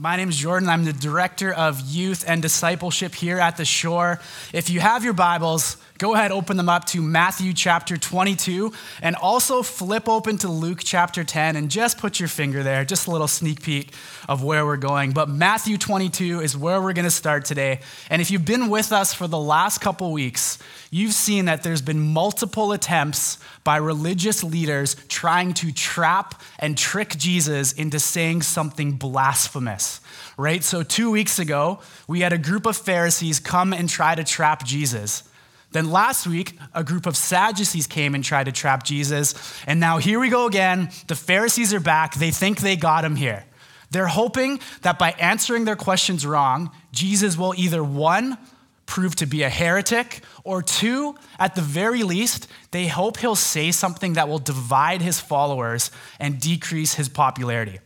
My name is Jordan. I'm the director of youth and discipleship here at the shore. If you have your Bibles, go ahead, open them up to Matthew chapter 22, and also flip open to Luke chapter 10, and just put your finger there, just a little sneak peek of where we're going. But Matthew 22 is where we're going to start today. And if you've been with us for the last couple weeks, you've seen that there's been multiple attempts by religious leaders trying to trap and trick Jesus into saying something blasphemous. Right? So, two weeks ago, we had a group of Pharisees come and try to trap Jesus. Then last week, a group of Sadducees came and tried to trap Jesus. And now here we go again. The Pharisees are back. They think they got him here. They're hoping that by answering their questions wrong, Jesus will either one, prove to be a heretic, or two, at the very least, they hope he'll say something that will divide his followers and decrease his popularity.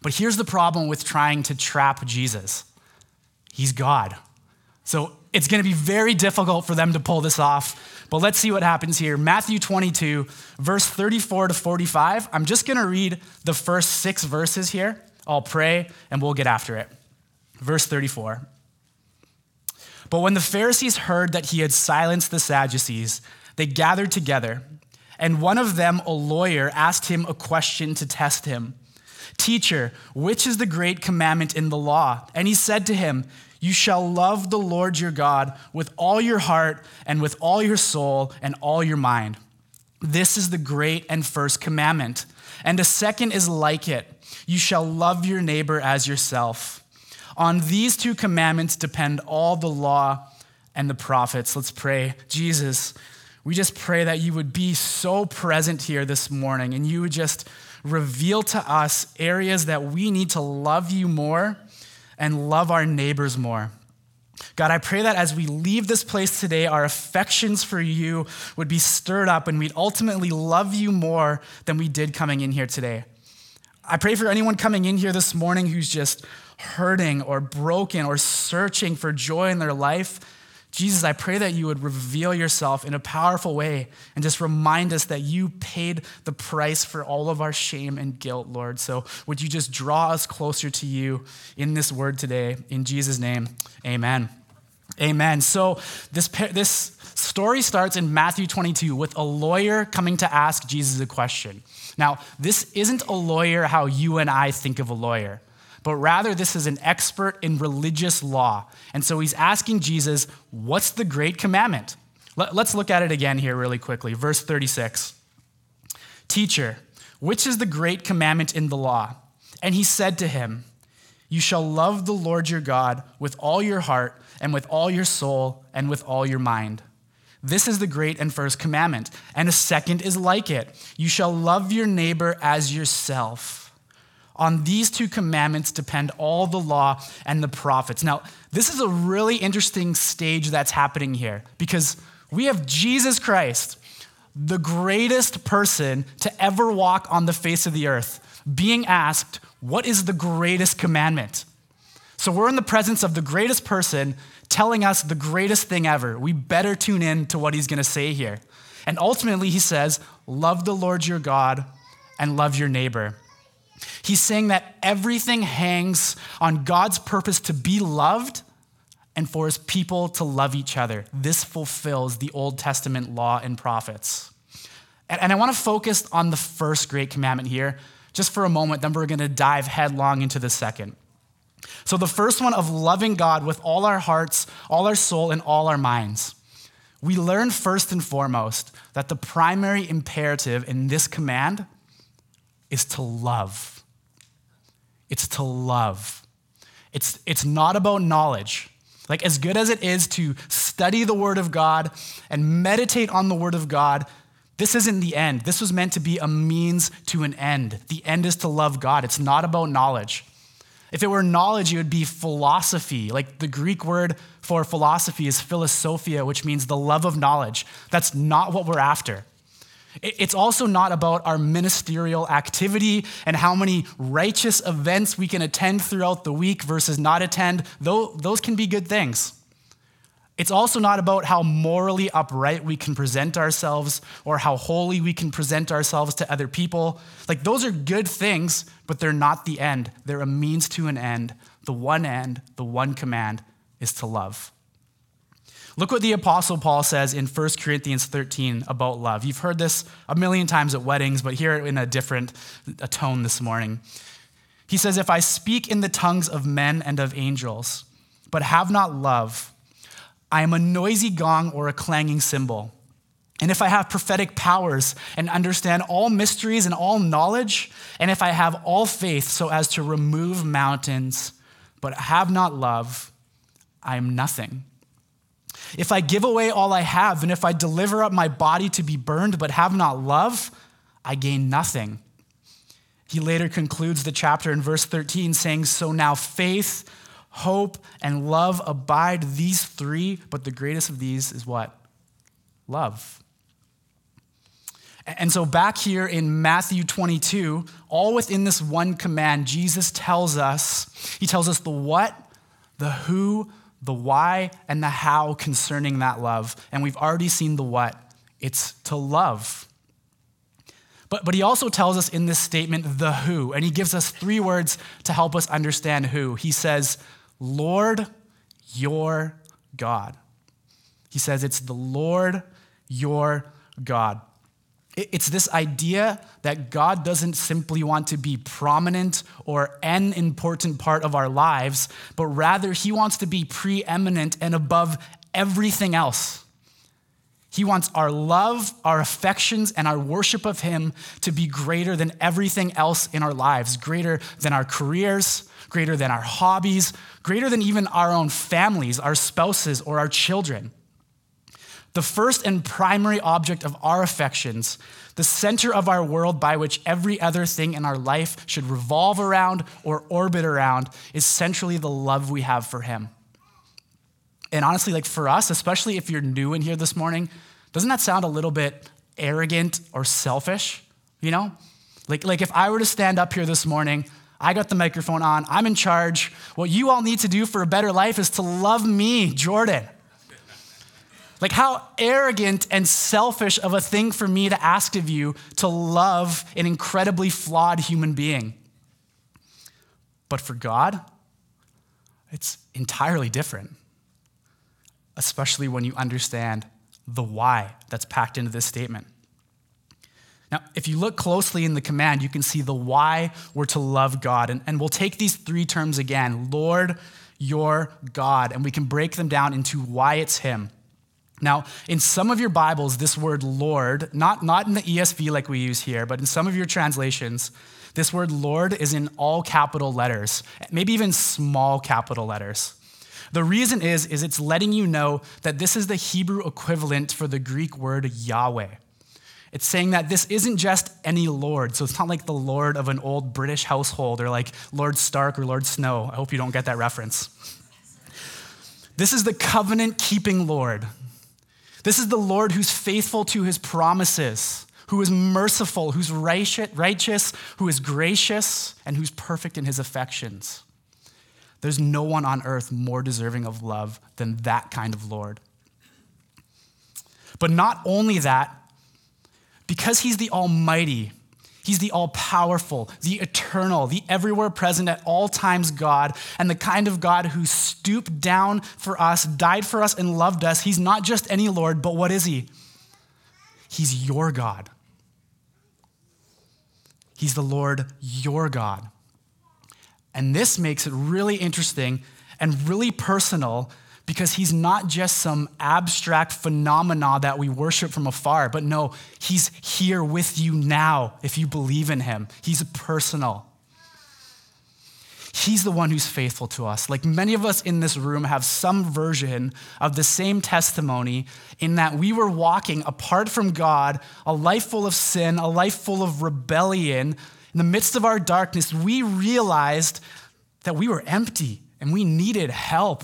But here's the problem with trying to trap Jesus He's God. So it's going to be very difficult for them to pull this off. But let's see what happens here. Matthew 22, verse 34 to 45. I'm just going to read the first six verses here. I'll pray and we'll get after it. Verse 34. But when the Pharisees heard that he had silenced the Sadducees, they gathered together, and one of them, a lawyer, asked him a question to test him Teacher, which is the great commandment in the law? And he said to him, you shall love the Lord your God with all your heart and with all your soul and all your mind. This is the great and first commandment. And a second is like it you shall love your neighbor as yourself. On these two commandments depend all the law and the prophets. Let's pray. Jesus, we just pray that you would be so present here this morning and you would just reveal to us areas that we need to love you more and love our neighbors more. God, I pray that as we leave this place today, our affections for you would be stirred up and we'd ultimately love you more than we did coming in here today. I pray for anyone coming in here this morning who's just hurting or broken or searching for joy in their life. Jesus, I pray that you would reveal yourself in a powerful way and just remind us that you paid the price for all of our shame and guilt, Lord. So would you just draw us closer to you in this word today? In Jesus' name, amen. Amen. So this, this story starts in Matthew 22 with a lawyer coming to ask Jesus a question. Now, this isn't a lawyer how you and I think of a lawyer but rather this is an expert in religious law. And so he's asking Jesus, What's the great commandment? Let's look at it again here really quickly. Verse 36 Teacher, which is the great commandment in the law? And he said to him, You shall love the Lord your God with all your heart, and with all your soul, and with all your mind. This is the great and first commandment. And a second is like it you shall love your neighbor as yourself. On these two commandments depend all the law and the prophets. Now, this is a really interesting stage that's happening here because we have Jesus Christ, the greatest person to ever walk on the face of the earth, being asked, What is the greatest commandment? So we're in the presence of the greatest person telling us the greatest thing ever. We better tune in to what he's going to say here. And ultimately, he says, Love the Lord your God and love your neighbor. He's saying that everything hangs on God's purpose to be loved and for his people to love each other. This fulfills the Old Testament law and prophets. And, I want to focus on the first great commandment here just for a moment, then we're going to dive headlong into the second. So, the first one of loving God with all our hearts, all our soul, and all our minds. We learn first and foremost that the primary imperative in this command is to love. It's to love. It's, it's not about knowledge. Like, as good as it is to study the Word of God and meditate on the Word of God, this isn't the end. This was meant to be a means to an end. The end is to love God. It's not about knowledge. If it were knowledge, it would be philosophy. Like the Greek word for philosophy is philosophia, which means the love of knowledge. That's not what we're after. It's also not about our ministerial activity and how many righteous events we can attend throughout the week versus not attend. Those can be good things. It's also not about how morally upright we can present ourselves or how holy we can present ourselves to other people. Like, those are good things, but they're not the end. They're a means to an end. The one end, the one command is to love. Look what the Apostle Paul says in 1 Corinthians 13 about love. You've heard this a million times at weddings, but hear it in a different a tone this morning. He says, If I speak in the tongues of men and of angels, but have not love, I am a noisy gong or a clanging cymbal. And if I have prophetic powers and understand all mysteries and all knowledge, and if I have all faith so as to remove mountains, but have not love, I am nothing. If I give away all I have, and if I deliver up my body to be burned, but have not love, I gain nothing. He later concludes the chapter in verse 13 saying, So now faith, hope, and love abide, these three, but the greatest of these is what? Love. And so, back here in Matthew 22, all within this one command, Jesus tells us, He tells us the what, the who, the why, and the how concerning that love. And we've already seen the what it's to love. But, but he also tells us in this statement the who, and he gives us three words to help us understand who. He says, Lord, your God. He says it's the Lord, your God. It's this idea that God doesn't simply want to be prominent or an important part of our lives, but rather he wants to be preeminent and above everything else. He wants our love, our affections, and our worship of him to be greater than everything else in our lives, greater than our careers, greater than our hobbies, greater than even our own families, our spouses, or our children. The first and primary object of our affections, the center of our world by which every other thing in our life should revolve around or orbit around, is centrally the love we have for Him. And honestly, like for us, especially if you're new in here this morning, doesn't that sound a little bit arrogant or selfish? You know? Like, like if I were to stand up here this morning I got the microphone on. I'm in charge. What you all need to do for a better life is to love me, Jordan. Like, how arrogant and selfish of a thing for me to ask of you to love an incredibly flawed human being. But for God, it's entirely different, especially when you understand the why that's packed into this statement. Now, if you look closely in the command, you can see the why we're to love God. And, and we'll take these three terms again Lord, your God, and we can break them down into why it's Him. Now, in some of your Bibles, this word Lord, not, not in the ESV like we use here, but in some of your translations, this word Lord is in all capital letters, maybe even small capital letters. The reason is, is it's letting you know that this is the Hebrew equivalent for the Greek word Yahweh. It's saying that this isn't just any Lord. So it's not like the Lord of an old British household or like Lord Stark or Lord Snow. I hope you don't get that reference. This is the covenant keeping Lord. This is the Lord who's faithful to his promises, who is merciful, who's righteous, who is gracious, and who's perfect in his affections. There's no one on earth more deserving of love than that kind of Lord. But not only that, because he's the Almighty, He's the all powerful, the eternal, the everywhere present at all times God, and the kind of God who stooped down for us, died for us, and loved us. He's not just any Lord, but what is He? He's your God. He's the Lord your God. And this makes it really interesting and really personal because he's not just some abstract phenomena that we worship from afar, but no, he's here with you now if you believe in him. He's personal. He's the one who's faithful to us. Like many of us in this room have some version of the same testimony in that we were walking apart from God, a life full of sin, a life full of rebellion. In the midst of our darkness, we realized that we were empty and we needed help.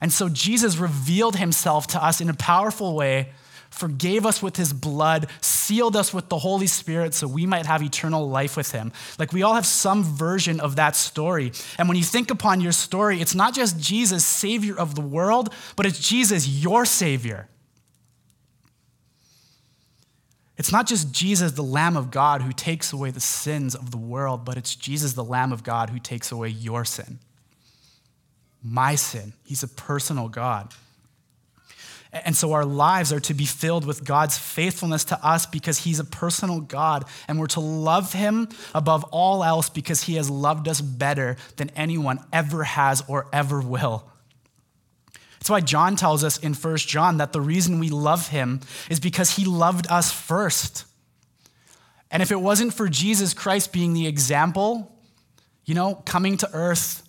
And so Jesus revealed himself to us in a powerful way forgave us with his blood, sealed us with the Holy Spirit so we might have eternal life with him. Like we all have some version of that story. And when you think upon your story, it's not just Jesus, Savior of the world, but it's Jesus, your Savior. It's not just Jesus, the Lamb of God, who takes away the sins of the world, but it's Jesus, the Lamb of God, who takes away your sin, my sin. He's a personal God. And so our lives are to be filled with God's faithfulness to us because He's a personal God. And we're to love Him above all else because He has loved us better than anyone ever has or ever will. That's why John tells us in 1 John that the reason we love him is because he loved us first. And if it wasn't for Jesus Christ being the example, you know, coming to earth,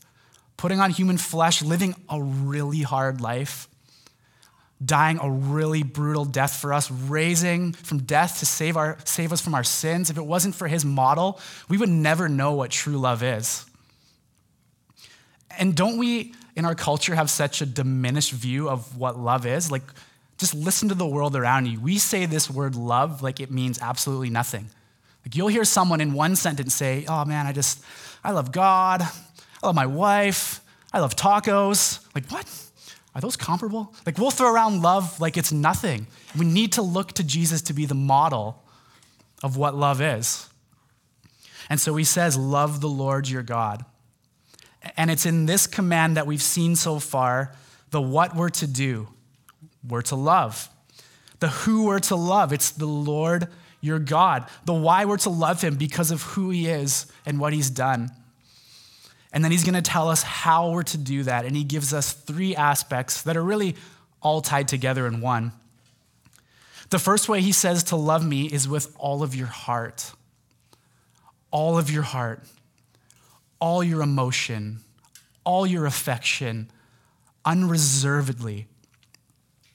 putting on human flesh, living a really hard life, dying a really brutal death for us, raising from death to save, our, save us from our sins, if it wasn't for his model, we would never know what true love is. And don't we in our culture have such a diminished view of what love is. Like, just listen to the world around you. We say this word love like it means absolutely nothing. Like, you'll hear someone in one sentence say, Oh man, I just, I love God. I love my wife. I love tacos. Like, what? Are those comparable? Like, we'll throw around love like it's nothing. We need to look to Jesus to be the model of what love is. And so he says, Love the Lord your God. And it's in this command that we've seen so far the what we're to do. We're to love. The who we're to love. It's the Lord your God. The why we're to love him because of who he is and what he's done. And then he's going to tell us how we're to do that. And he gives us three aspects that are really all tied together in one. The first way he says to love me is with all of your heart. All of your heart all your emotion, all your affection, unreservedly.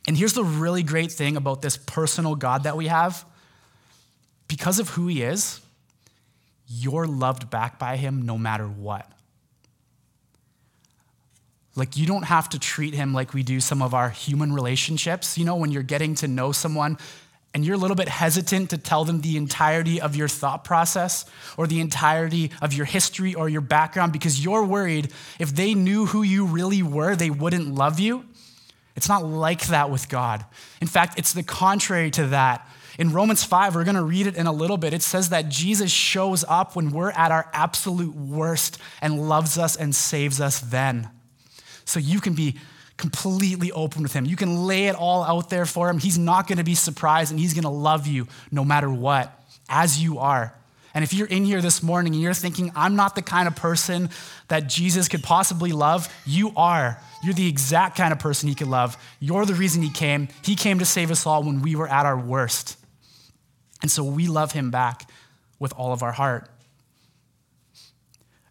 And here's the really great thing about this personal God that we have because of who he is, you're loved back by him no matter what. Like, you don't have to treat him like we do some of our human relationships. You know, when you're getting to know someone and you're a little bit hesitant to tell them the entirety of your thought process or the entirety of your history or your background because you're worried if they knew who you really were, they wouldn't love you. It's not like that with God. In fact, it's the contrary to that. In Romans 5, we're going to read it in a little bit. It says that Jesus shows up when we're at our absolute worst and loves us and saves us then. So you can be completely open with him. You can lay it all out there for him. He's not going to be surprised and he's going to love you no matter what, as you are. And if you're in here this morning and you're thinking, I'm not the kind of person that Jesus could possibly love, you are. You're the exact kind of person he could love. You're the reason he came. He came to save us all when we were at our worst. And so we love him back with all of our heart.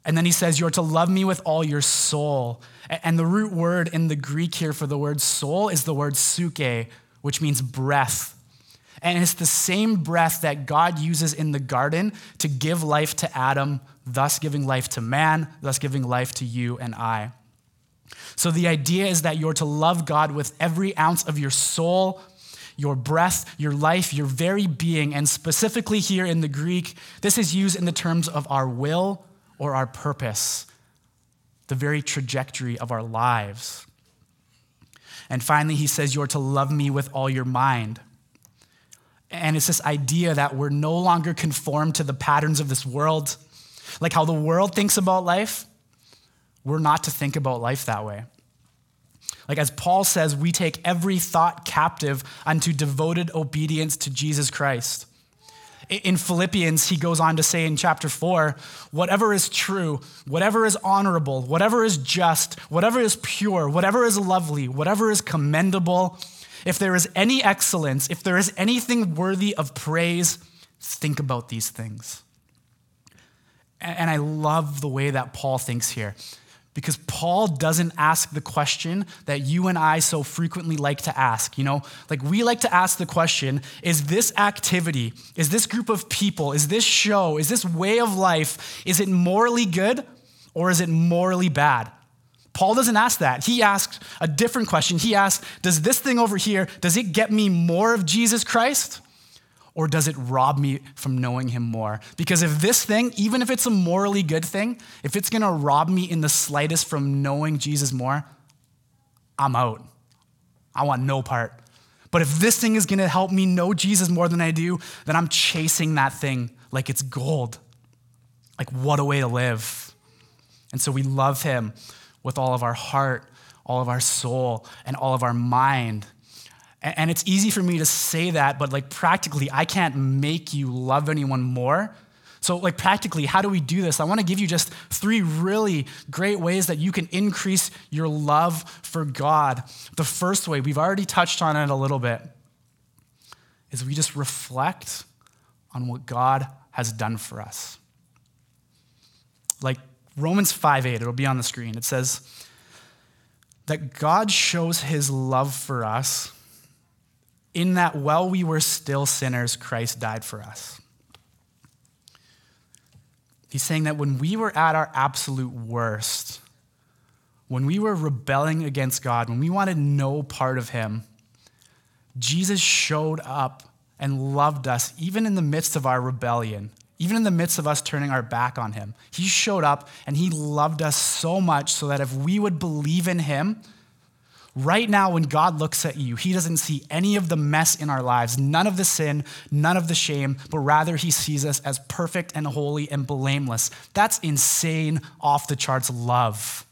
And then he says, You're to love me with all your soul. And the root word in the Greek here for the word soul is the word psuche, which means breath. And it's the same breath that God uses in the garden to give life to Adam, thus giving life to man, thus giving life to you and I. So the idea is that you're to love God with every ounce of your soul, your breath, your life, your very being. And specifically here in the Greek, this is used in the terms of our will or our purpose the very trajectory of our lives. And finally, he says, You're to love me with all your mind. And it's this idea that we're no longer conformed to the patterns of this world. Like how the world thinks about life, we're not to think about life that way. Like as Paul says, we take every thought captive unto devoted obedience to Jesus Christ. In Philippians, he goes on to say in chapter 4 whatever is true, whatever is honorable, whatever is just, whatever is pure, whatever is lovely, whatever is commendable, if there is any excellence, if there is anything worthy of praise, think about these things. And I love the way that Paul thinks here. Because Paul doesn't ask the question that you and I so frequently like to ask. You know, like we like to ask the question is this activity, is this group of people, is this show, is this way of life, is it morally good or is it morally bad? Paul doesn't ask that. He asks a different question. He asks, Does this thing over here, does it get me more of Jesus Christ? Or does it rob me from knowing him more? Because if this thing, even if it's a morally good thing, if it's gonna rob me in the slightest from knowing Jesus more, I'm out. I want no part. But if this thing is gonna help me know Jesus more than I do, then I'm chasing that thing like it's gold. Like, what a way to live. And so we love him with all of our heart, all of our soul, and all of our mind. And it's easy for me to say that, but like practically, I can't make you love anyone more. So, like, practically, how do we do this? I want to give you just three really great ways that you can increase your love for God. The first way, we've already touched on it a little bit, is we just reflect on what God has done for us. Like Romans 5 8, it'll be on the screen. It says that God shows his love for us in that while we were still sinners, Christ died for us. He's saying that when we were at our absolute worst, when we were rebelling against God, when we wanted no part of Him, Jesus showed up and loved us even in the midst of our rebellion, even in the midst of us turning our back on Him. He showed up and He loved us so much so that if we would believe in Him, Right now, when God looks at you, He doesn't see any of the mess in our lives, none of the sin, none of the shame, but rather He sees us as perfect and holy and blameless. That's insane, off the charts love.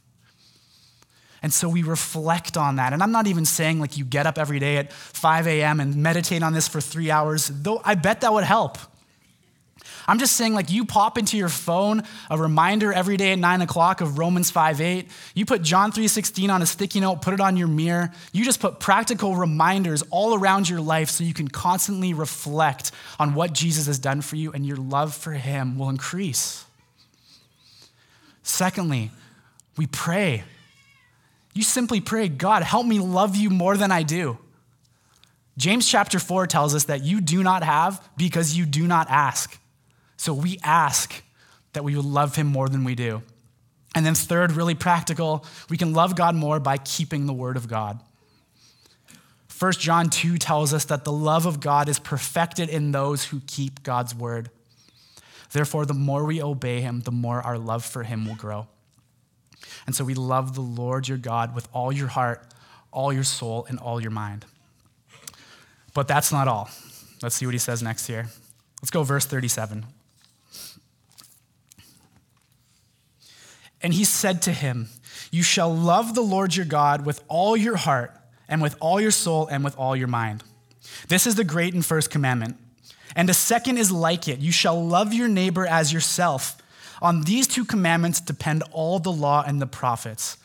And so we reflect on that. And I'm not even saying like you get up every day at 5 a.m. and meditate on this for three hours, though I bet that would help. I'm just saying, like, you pop into your phone a reminder every day at 9 o'clock of Romans 5 8. You put John 3 16 on a sticky note, put it on your mirror. You just put practical reminders all around your life so you can constantly reflect on what Jesus has done for you, and your love for him will increase. Secondly, we pray. You simply pray, God, help me love you more than I do. James chapter 4 tells us that you do not have because you do not ask. So we ask that we would love him more than we do. And then, third, really practical, we can love God more by keeping the word of God. 1 John 2 tells us that the love of God is perfected in those who keep God's word. Therefore, the more we obey him, the more our love for him will grow. And so we love the Lord your God with all your heart, all your soul, and all your mind. But that's not all. Let's see what he says next here. Let's go, verse 37. And he said to him, You shall love the Lord your God with all your heart, and with all your soul, and with all your mind. This is the great and first commandment. And a second is like it you shall love your neighbor as yourself. On these two commandments depend all the law and the prophets.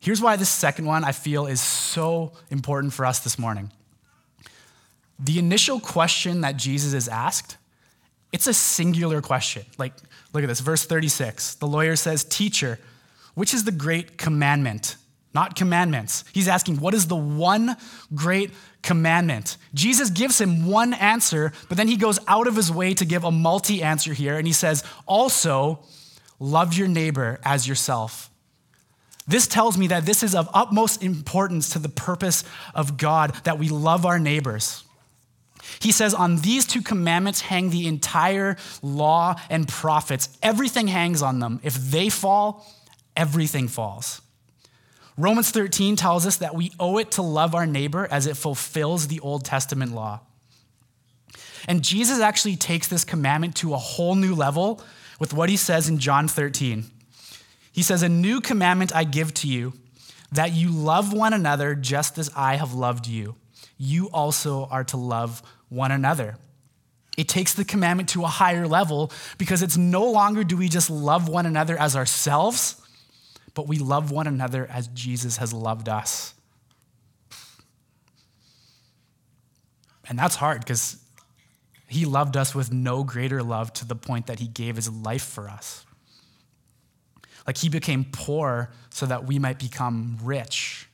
Here's why this second one I feel is so important for us this morning. The initial question that Jesus is asked, it's a singular question. Like, Look at this, verse 36. The lawyer says, Teacher, which is the great commandment? Not commandments. He's asking, What is the one great commandment? Jesus gives him one answer, but then he goes out of his way to give a multi answer here, and he says, Also, love your neighbor as yourself. This tells me that this is of utmost importance to the purpose of God that we love our neighbors. He says, On these two commandments hang the entire law and prophets. Everything hangs on them. If they fall, everything falls. Romans 13 tells us that we owe it to love our neighbor as it fulfills the Old Testament law. And Jesus actually takes this commandment to a whole new level with what he says in John 13. He says, A new commandment I give to you, that you love one another just as I have loved you. You also are to love one another. It takes the commandment to a higher level because it's no longer do we just love one another as ourselves, but we love one another as Jesus has loved us. And that's hard because he loved us with no greater love to the point that he gave his life for us. Like he became poor so that we might become rich.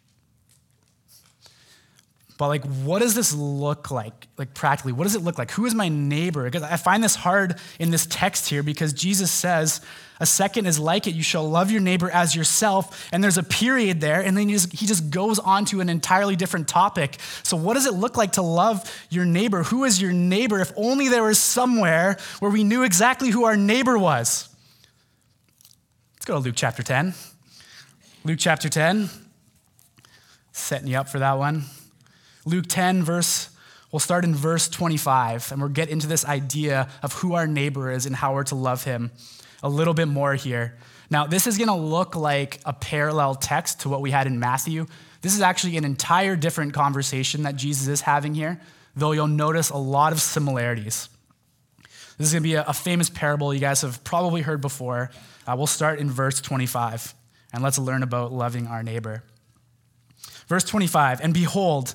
But like, what does this look like? Like practically, what does it look like? Who is my neighbor? Because I find this hard in this text here because Jesus says, a second is like it. You shall love your neighbor as yourself. And there's a period there, and then he just, he just goes on to an entirely different topic. So, what does it look like to love your neighbor? Who is your neighbor? If only there was somewhere where we knew exactly who our neighbor was. Let's go to Luke chapter 10. Luke chapter 10. Setting you up for that one. Luke 10, verse, we'll start in verse 25, and we'll get into this idea of who our neighbor is and how we're to love him a little bit more here. Now, this is going to look like a parallel text to what we had in Matthew. This is actually an entire different conversation that Jesus is having here, though you'll notice a lot of similarities. This is going to be a, famous parable you guys have probably heard before. Uh, we'll start in verse 25, and let's learn about loving our neighbor. Verse 25, and behold,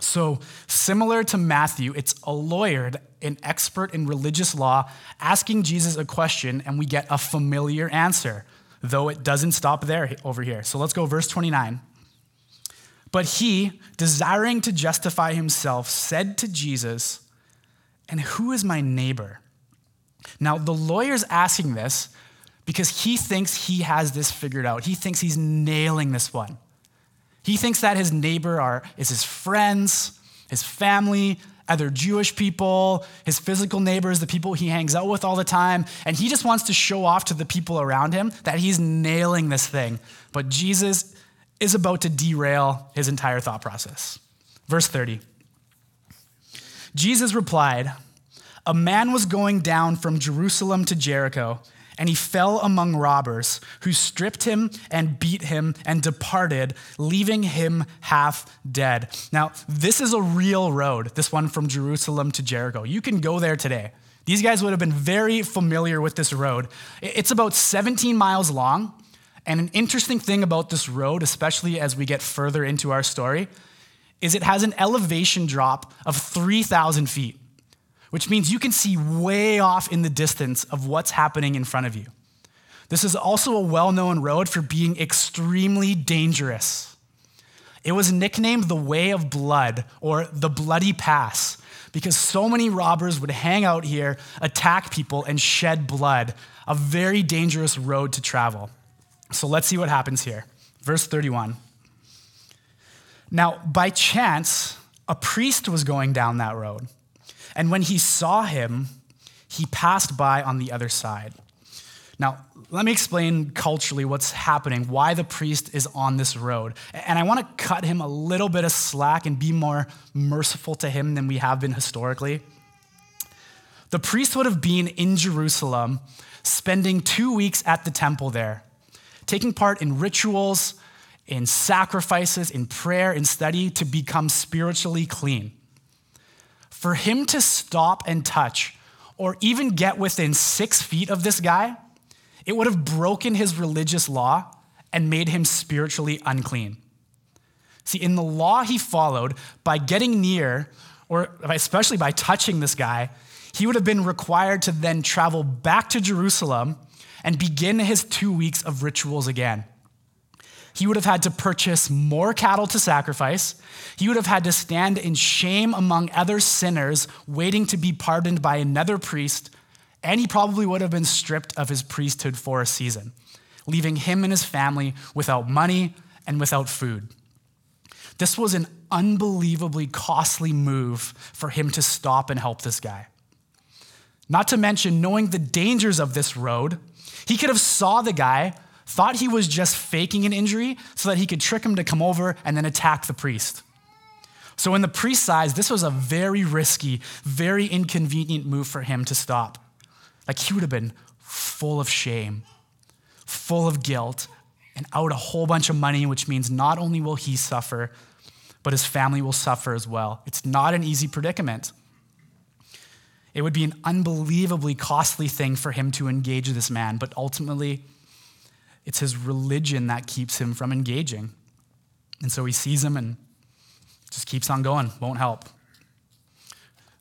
So, similar to Matthew, it's a lawyer, an expert in religious law, asking Jesus a question, and we get a familiar answer, though it doesn't stop there over here. So, let's go, verse 29. But he, desiring to justify himself, said to Jesus, And who is my neighbor? Now, the lawyer's asking this because he thinks he has this figured out. He thinks he's nailing this one. He thinks that his neighbor are, is his friends, his family, other Jewish people, his physical neighbors, the people he hangs out with all the time. And he just wants to show off to the people around him that he's nailing this thing. But Jesus is about to derail his entire thought process. Verse 30. Jesus replied, A man was going down from Jerusalem to Jericho and he fell among robbers, who stripped him and beat him and departed, leaving him half dead. Now, this is a real road, this one from Jerusalem to Jericho. You can go there today. These guys would have been very familiar with this road. It's about 17 miles long. And an interesting thing about this road, especially as we get further into our story, is it has an elevation drop of 3,000 feet which means you can see way off in the distance of what's happening in front of you. This is also a well known road for being extremely dangerous. It was nicknamed the Way of Blood or the Bloody Pass because so many robbers would hang out here, attack people, and shed blood. A very dangerous road to travel. So let's see what happens here. Verse 31. Now, by chance, a priest was going down that road. And when he saw him, he passed by on the other side. Now, let me explain culturally what's happening, why the priest is on this road. And I want to cut him a little bit of slack and be more merciful to him than we have been historically. The priest would have been in Jerusalem, spending two weeks at the temple there, taking part in rituals, in sacrifices, in prayer, in study to become spiritually clean for him to stop and touch or even get within six feet of this guy, it would have broken his religious law and made him spiritually unclean. See, in the law he followed, by getting near, or especially by touching this guy, he would have been required to then travel back to Jerusalem and begin his two weeks of rituals again he would have had to purchase more cattle to sacrifice. He would have had to stand in shame among other sinners, waiting to be pardoned by another priest. And he probably would have been stripped of his priesthood for a season, leaving him and his family without money and without food. This was an unbelievably costly move for him to stop and help this guy. Not to mention knowing the dangers of this road, he could have saw the guy thought he was just faking an injury so that he could trick him to come over and then attack the priest. So, in the priest's eyes, this was a very risky, very inconvenient move for him to stop. Like he would have been full of shame, full of guilt, and out a whole bunch of money, which means not only will he suffer, but his family will suffer as well. It's not an easy predicament. It would be an unbelievably costly thing for him to engage this man, but ultimately, it's his religion that keeps him from engaging. And so he sees him and just keeps on going, won't help.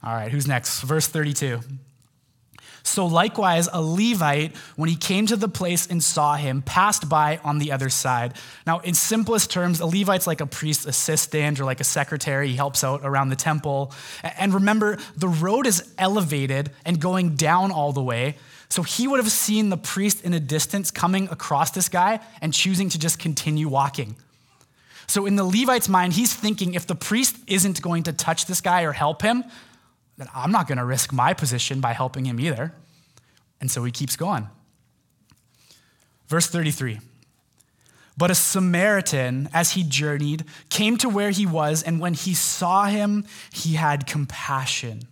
All right, who's next? Verse 32. So likewise, a Levite, when he came to the place and saw him, passed by on the other side. Now, in simplest terms, a Levite's like a priest's assistant or like a secretary. He helps out around the temple. And remember, the road is elevated and going down all the way. So he would have seen the priest in a distance coming across this guy and choosing to just continue walking. So, in the Levite's mind, he's thinking if the priest isn't going to touch this guy or help him, then I'm not going to risk my position by helping him either. And so he keeps going. Verse 33 But a Samaritan, as he journeyed, came to where he was, and when he saw him, he had compassion.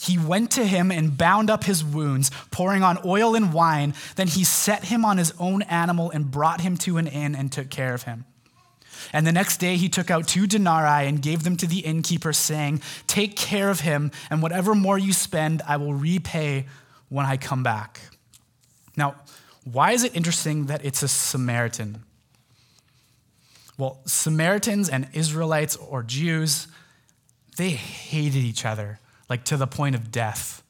He went to him and bound up his wounds, pouring on oil and wine. Then he set him on his own animal and brought him to an inn and took care of him. And the next day he took out two denarii and gave them to the innkeeper, saying, Take care of him, and whatever more you spend, I will repay when I come back. Now, why is it interesting that it's a Samaritan? Well, Samaritans and Israelites or Jews, they hated each other, like to the point of death.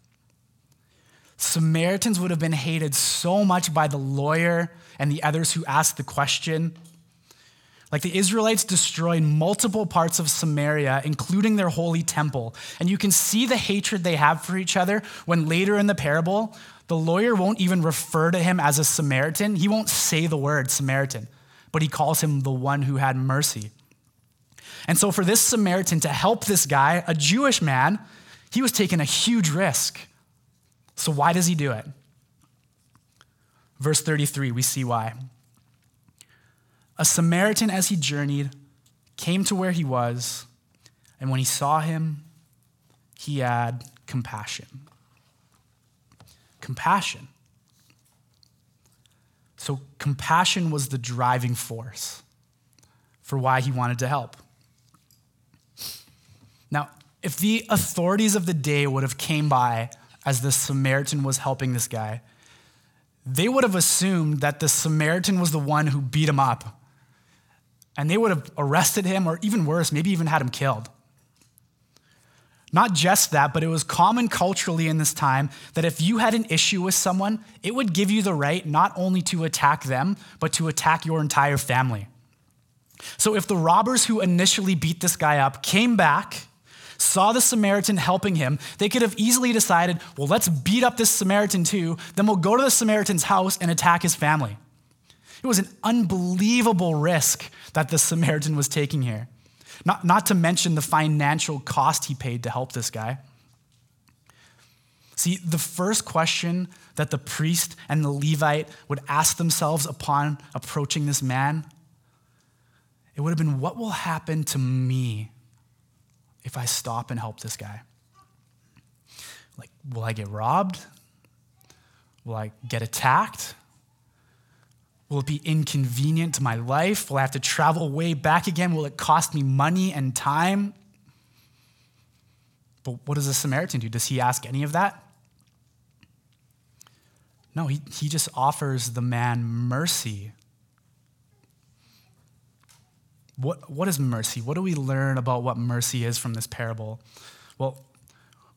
Samaritans would have been hated so much by the lawyer and the others who asked the question like the Israelites destroyed multiple parts of Samaria, including their holy temple. And you can see the hatred they have for each other when later in the parable, the lawyer won't even refer to him as a Samaritan. He won't say the word Samaritan, but he calls him the one who had mercy. And so, for this Samaritan to help this guy, a Jewish man, he was taking a huge risk. So, why does he do it? Verse 33, we see why. A Samaritan, as he journeyed, came to where he was, and when he saw him, he had compassion. Compassion. So, compassion was the driving force for why he wanted to help. Now, if the authorities of the day would have came by as the Samaritan was helping this guy, they would have assumed that the Samaritan was the one who beat him up and they would have arrested him, or even worse, maybe even had him killed. Not just that, but it was common culturally in this time that if you had an issue with someone, it would give you the right not only to attack them, but to attack your entire family. So if the robbers who initially beat this guy up came back, saw the Samaritan helping him, they could have easily decided, well, let's beat up this Samaritan too, then we'll go to the Samaritan's house and attack his family. It was an unbelievable risk that the Samaritan was taking here. Not, not to mention the financial cost he paid to help this guy. See, the first question that the priest and the Levite would ask themselves upon approaching this man, it would have been, What will happen to me if I stop and help this guy? Like, will I get robbed? Will I get attacked? Will it be inconvenient to my life? Will I have to travel way back again? Will it cost me money and time? But what does the Samaritan do? Does he ask any of that? No, he, he just offers the man mercy. What, what is mercy? What do we learn about what mercy is from this parable? Well,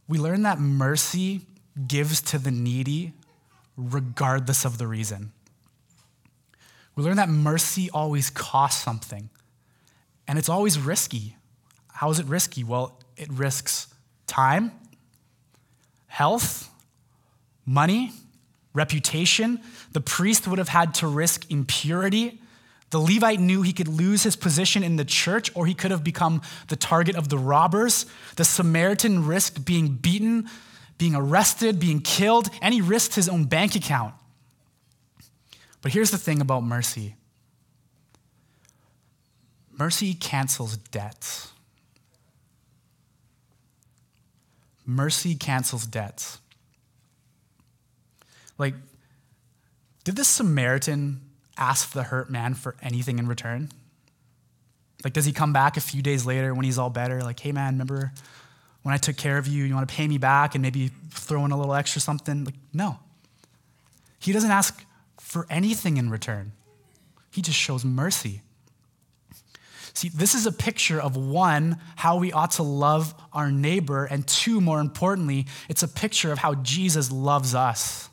we learn that mercy gives to the needy regardless of the reason. We learn that mercy always costs something, and it's always risky. How is it risky? Well, it risks time, health, money, reputation. The priest would have had to risk impurity. The Levite knew he could lose his position in the church or he could have become the target of the robbers. The Samaritan risked being beaten, being arrested, being killed, and he risked his own bank account. But here's the thing about mercy mercy cancels debts. Mercy cancels debts. Like, did the Samaritan ask the hurt man for anything in return? Like, does he come back a few days later when he's all better? Like, hey, man, remember when I took care of you? You want to pay me back and maybe throw in a little extra something? Like, no. He doesn't ask for anything in return, he just shows mercy. See, this is a picture of one, how we ought to love our neighbor, and two, more importantly, it's a picture of how Jesus loves us.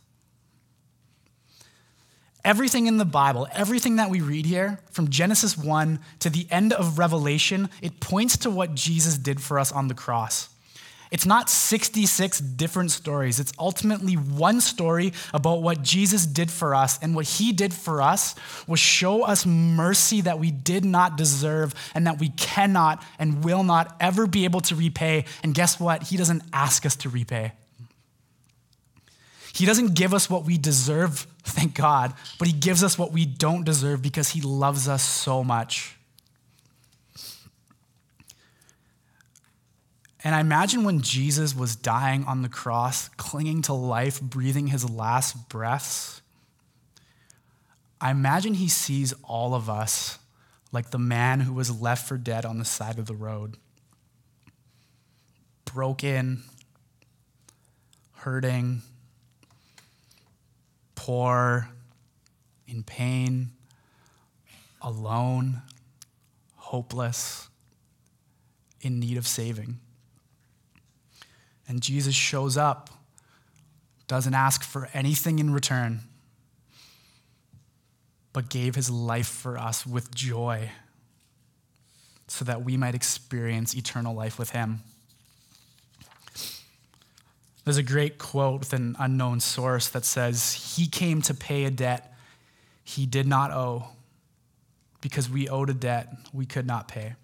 Everything in the Bible, everything that we read here, from Genesis 1 to the end of Revelation, it points to what Jesus did for us on the cross. It's not 66 different stories. It's ultimately one story about what Jesus did for us. And what he did for us was show us mercy that we did not deserve and that we cannot and will not ever be able to repay. And guess what? He doesn't ask us to repay. He doesn't give us what we deserve, thank God, but he gives us what we don't deserve because he loves us so much. And I imagine when Jesus was dying on the cross, clinging to life, breathing his last breaths, I imagine he sees all of us like the man who was left for dead on the side of the road. Broken, hurting, poor, in pain, alone, hopeless, in need of saving. And Jesus shows up, doesn't ask for anything in return, but gave his life for us with joy so that we might experience eternal life with him. There's a great quote with an unknown source that says, He came to pay a debt he did not owe because we owed a debt we could not pay.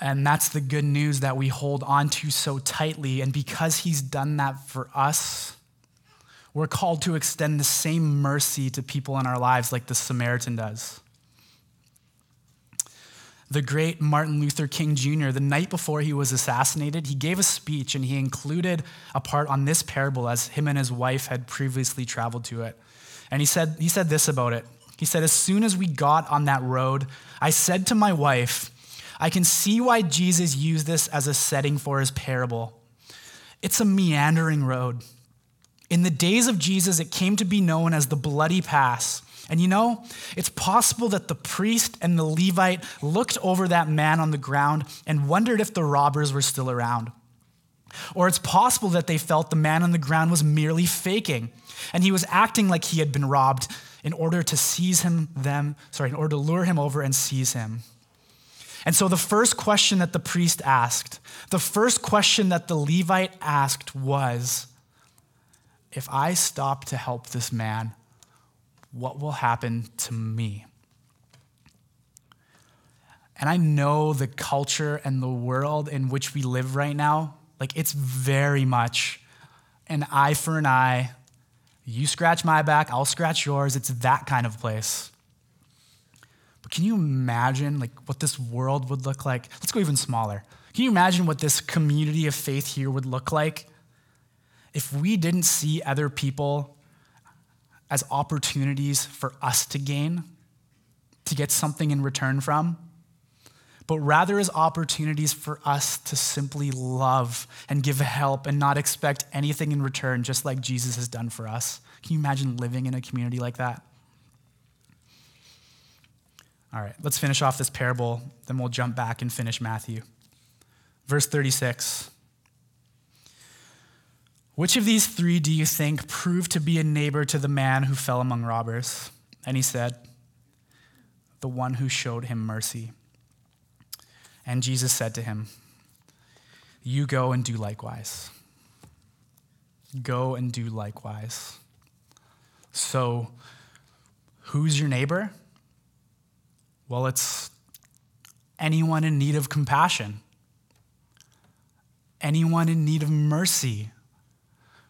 And that's the good news that we hold on to so tightly. And because he's done that for us, we're called to extend the same mercy to people in our lives like the Samaritan does. The great Martin Luther King Jr., the night before he was assassinated, he gave a speech and he included a part on this parable as him and his wife had previously traveled to it. And he said, he said this about it. He said, As soon as we got on that road, I said to my wife, I can see why Jesus used this as a setting for his parable. It's a meandering road. In the days of Jesus, it came to be known as the Bloody Pass. And you know, it's possible that the priest and the Levite looked over that man on the ground and wondered if the robbers were still around. Or it's possible that they felt the man on the ground was merely faking and he was acting like he had been robbed in order to seize him them sorry in order to lure him over and seize him and so the first question that the priest asked, the first question that the Levite asked was If I stop to help this man, what will happen to me? And I know the culture and the world in which we live right now, like it's very much an eye for an eye. You scratch my back, I'll scratch yours. It's that kind of place. But can you imagine like what this world would look like? Let's go even smaller. Can you imagine what this community of faith here would look like if we didn't see other people as opportunities for us to gain, to get something in return from, but rather as opportunities for us to simply love and give help and not expect anything in return, just like Jesus has done for us? Can you imagine living in a community like that? All right, let's finish off this parable, then we'll jump back and finish Matthew. Verse 36. Which of these three do you think proved to be a neighbor to the man who fell among robbers? And he said, The one who showed him mercy. And Jesus said to him, You go and do likewise. Go and do likewise. So, who's your neighbor? Well, it's anyone in need of compassion, anyone in need of mercy,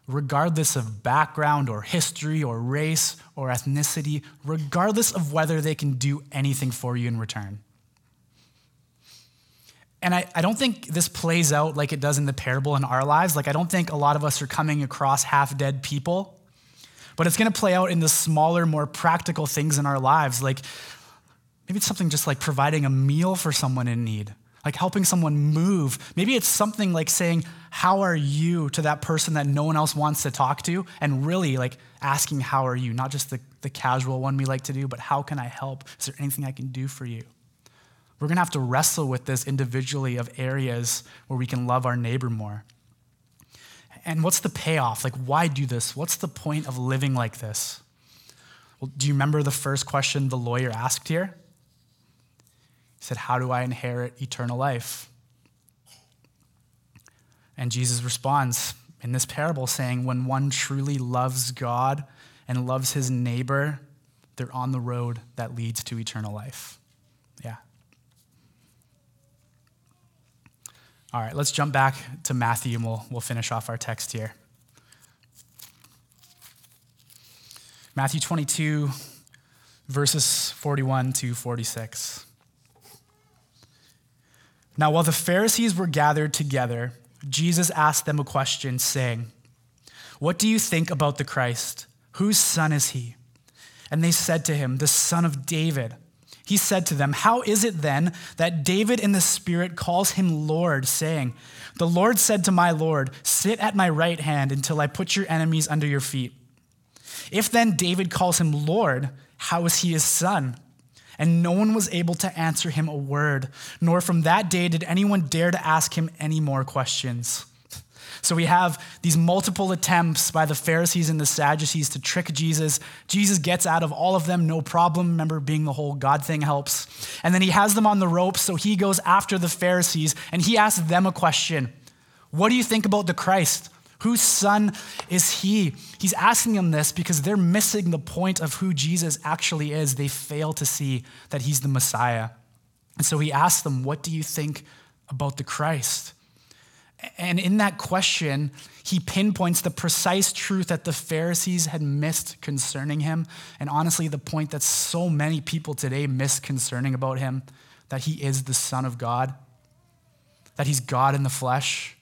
regardless of background or history or race or ethnicity, regardless of whether they can do anything for you in return. And I, I don't think this plays out like it does in the parable in our lives. Like, I don't think a lot of us are coming across half dead people, but it's gonna play out in the smaller, more practical things in our lives. Like, Maybe it's something just like providing a meal for someone in need, like helping someone move. Maybe it's something like saying, How are you to that person that no one else wants to talk to? And really like asking, How are you? Not just the, the casual one we like to do, but how can I help? Is there anything I can do for you? We're gonna have to wrestle with this individually of areas where we can love our neighbor more. And what's the payoff? Like, why do this? What's the point of living like this? Well, do you remember the first question the lawyer asked here? He said, How do I inherit eternal life? And Jesus responds in this parable saying, When one truly loves God and loves his neighbor, they're on the road that leads to eternal life. Yeah. All right, let's jump back to Matthew and we'll, we'll finish off our text here. Matthew 22, verses 41 to 46. Now, while the Pharisees were gathered together, Jesus asked them a question, saying, What do you think about the Christ? Whose son is he? And they said to him, The son of David. He said to them, How is it then that David in the Spirit calls him Lord, saying, The Lord said to my Lord, Sit at my right hand until I put your enemies under your feet? If then David calls him Lord, how is he his son? And no one was able to answer him a word, nor from that day did anyone dare to ask him any more questions. So we have these multiple attempts by the Pharisees and the Sadducees to trick Jesus. Jesus gets out of all of them, no problem. Remember, being the whole God thing helps. And then he has them on the ropes, so he goes after the Pharisees and he asks them a question What do you think about the Christ? Whose son is he? He's asking them this because they're missing the point of who Jesus actually is. They fail to see that he's the Messiah. And so he asks them, What do you think about the Christ? And in that question, he pinpoints the precise truth that the Pharisees had missed concerning him. And honestly, the point that so many people today miss concerning about him that he is the Son of God, that he's God in the flesh.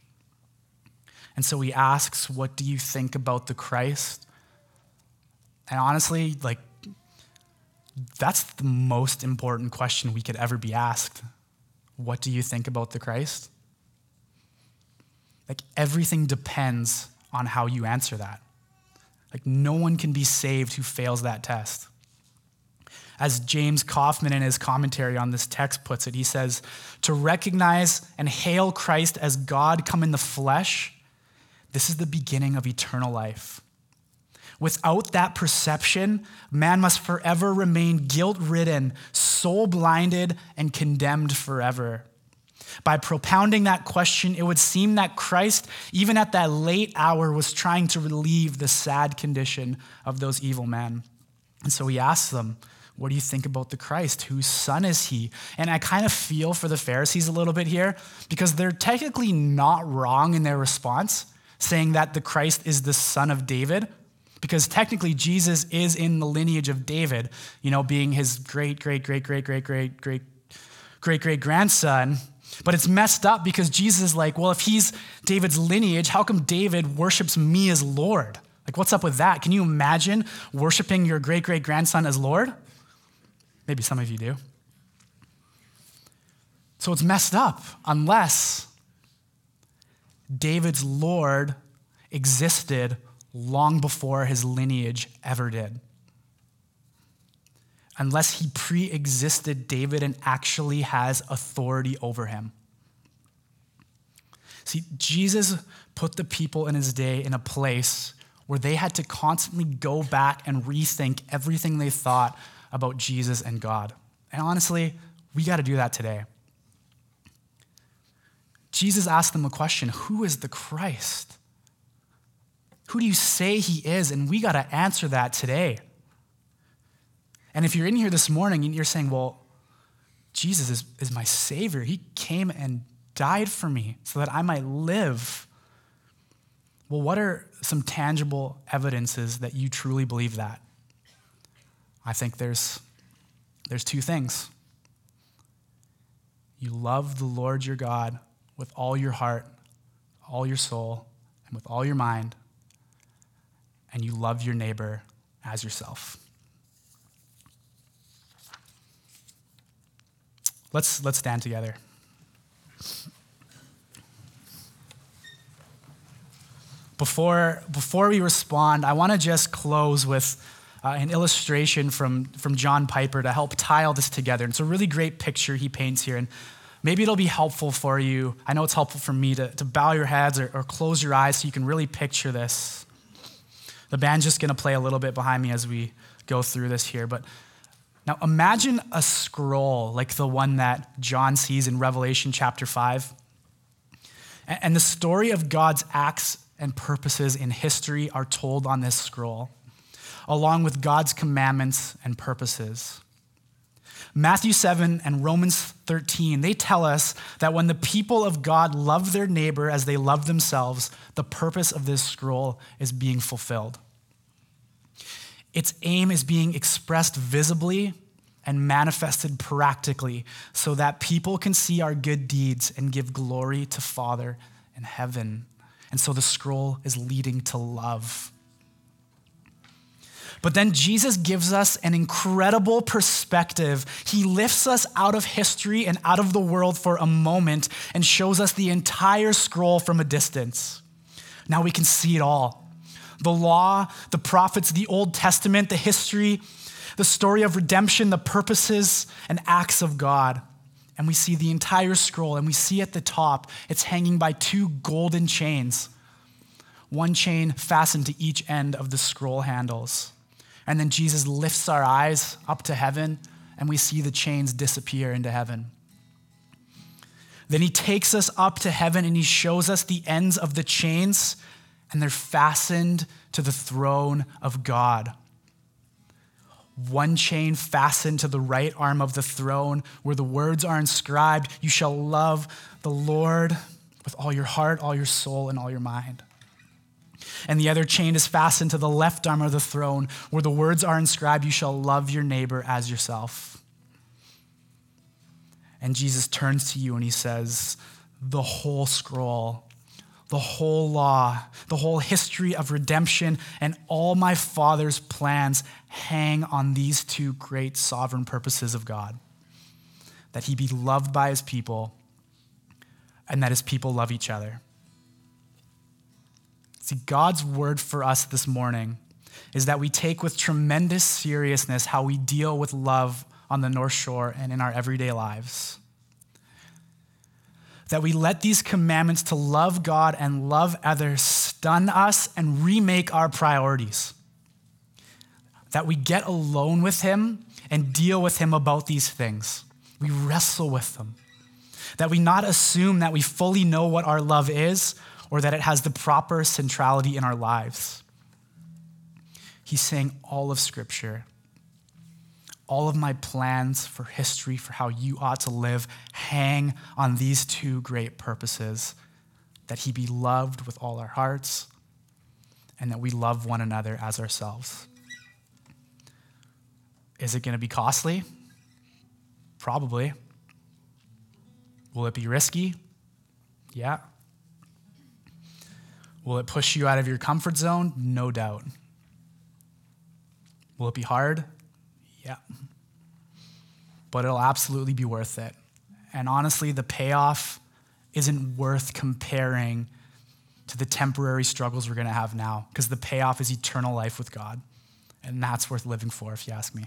And so he asks, What do you think about the Christ? And honestly, like, that's the most important question we could ever be asked. What do you think about the Christ? Like, everything depends on how you answer that. Like, no one can be saved who fails that test. As James Coffman in his commentary on this text puts it, he says, To recognize and hail Christ as God come in the flesh this is the beginning of eternal life. Without that perception, man must forever remain guilt ridden, soul blinded, and condemned forever. By propounding that question, it would seem that Christ, even at that late hour, was trying to relieve the sad condition of those evil men. And so he asks them, What do you think about the Christ? Whose son is he? And I kind of feel for the Pharisees a little bit here because they're technically not wrong in their response saying that the Christ is the son of David, because technically Jesus is in the lineage of David, you know, being his great, great, great, great, great, great, great, great, great grandson. But it's messed up because Jesus is like, well, if he's David's lineage, how come David worships me as Lord? Like, what's up with that? Can you imagine worshiping your great great grandson as Lord? Maybe some of you do. So it's messed up unless David's Lord existed long before his lineage ever did. Unless he pre existed David and actually has authority over him. See, Jesus put the people in his day in a place where they had to constantly go back and rethink everything they thought about Jesus and God. And honestly, we got to do that today. Jesus asked them a question Who is the Christ? Who do you say he is? And we got to answer that today. And if you're in here this morning and you're saying, Well, Jesus is, is my Savior, He came and died for me so that I might live. Well, what are some tangible evidences that you truly believe that? I think there's, there's two things. You love the Lord your God with all your heart, all your soul, and with all your mind, and you love your neighbor as yourself. Let's, let's stand together. Before, before we respond, I want to just close with uh, an illustration from, from John Piper to help tie all this together. And it's a really great picture he paints here. And maybe it'll be helpful for you. I know it's helpful for me to, to bow your heads or, or close your eyes so you can really picture this. The band's just going to play a little bit behind me as we go through this here. But now imagine a scroll like the one that John sees in Revelation chapter 5. And the story of God's acts and purposes in history are told on this scroll, along with God's commandments and purposes. Matthew 7 and Romans 13, they tell us that when the people of God love their neighbor as they love themselves, the purpose of this scroll is being fulfilled. Its aim is being expressed visibly and manifested practically so that people can see our good deeds and give glory to Father in heaven. And so the scroll is leading to love. But then Jesus gives us an incredible perspective. He lifts us out of history and out of the world for a moment and shows us the entire scroll from a distance. Now we can see it all the law, the prophets, the Old Testament, the history, the story of redemption, the purposes and acts of God and we see the entire scroll, and we see at the top it's hanging by two golden chains, one chain fastened to each end of the scroll handles. And then Jesus lifts our eyes up to heaven, and we see the chains disappear into heaven. Then he takes us up to heaven and he shows us the ends of the chains, and they're fastened to the throne of God one chain fastened to the right arm of the throne, where the words are inscribed You shall love the Lord with all your heart, all your soul, and all your mind. And the other chain is fastened to the left arm of the throne, where the words are inscribed You shall love your neighbor as yourself. And Jesus turns to you and he says, The whole scroll the whole law, the whole history of redemption, and all my Father's plans hang on these two great sovereign purposes of God that he be loved by his people, and that his people love each other. See, God's word for us this morning is that we take with tremendous seriousness how we deal with love on the North Shore and in our everyday lives that we let these commandments to love God and love others stun us and remake our priorities. That we get alone with Him and deal with Him about these things. We wrestle with them. That we not assume that we fully know what our love is or that it has the proper centrality in our lives. He's saying all of Scripture all of my plans for history, for how you ought to live, hang on these two great purposes that he be loved with all our hearts and that we love one another as ourselves. Is it going to be costly? Probably. Will it be risky? Yeah. Will it push you out of your comfort zone? No doubt. Will it be hard? Yeah. But it'll absolutely be worth it. And honestly, the payoff isn't worth comparing to the temporary struggles we're going to have now, because the payoff is eternal life with God. And that's worth living for, if you ask me.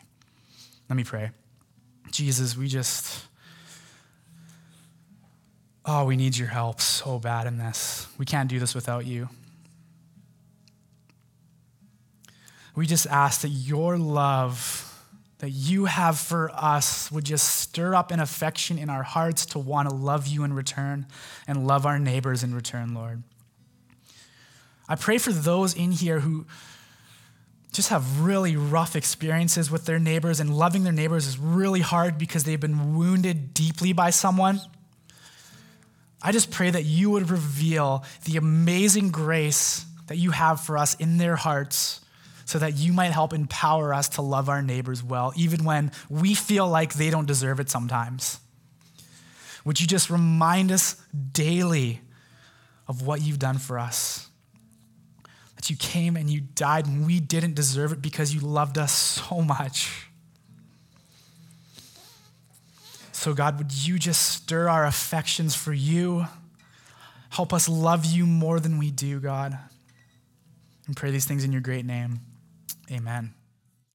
Let me pray. Jesus, we just, oh, we need your help so bad in this. We can't do this without you. We just ask that your love that you have for us would just stir up an affection in our hearts to want to love you in return and love our neighbors in return, Lord. I pray for those in here who just have really rough experiences with their neighbors, and loving their neighbors is really hard because they've been wounded deeply by someone. I just pray that you would reveal the amazing grace that you have for us in their hearts so that you might help empower us to love our neighbors well, even when we feel like they don't deserve it sometimes. Would you just remind us daily of what you've done for us? That you came and you died and we didn't deserve it because you loved us so much. So, God, would you just stir our affections for you? Help us love you more than we do, God. And pray these things in your great name. Amen.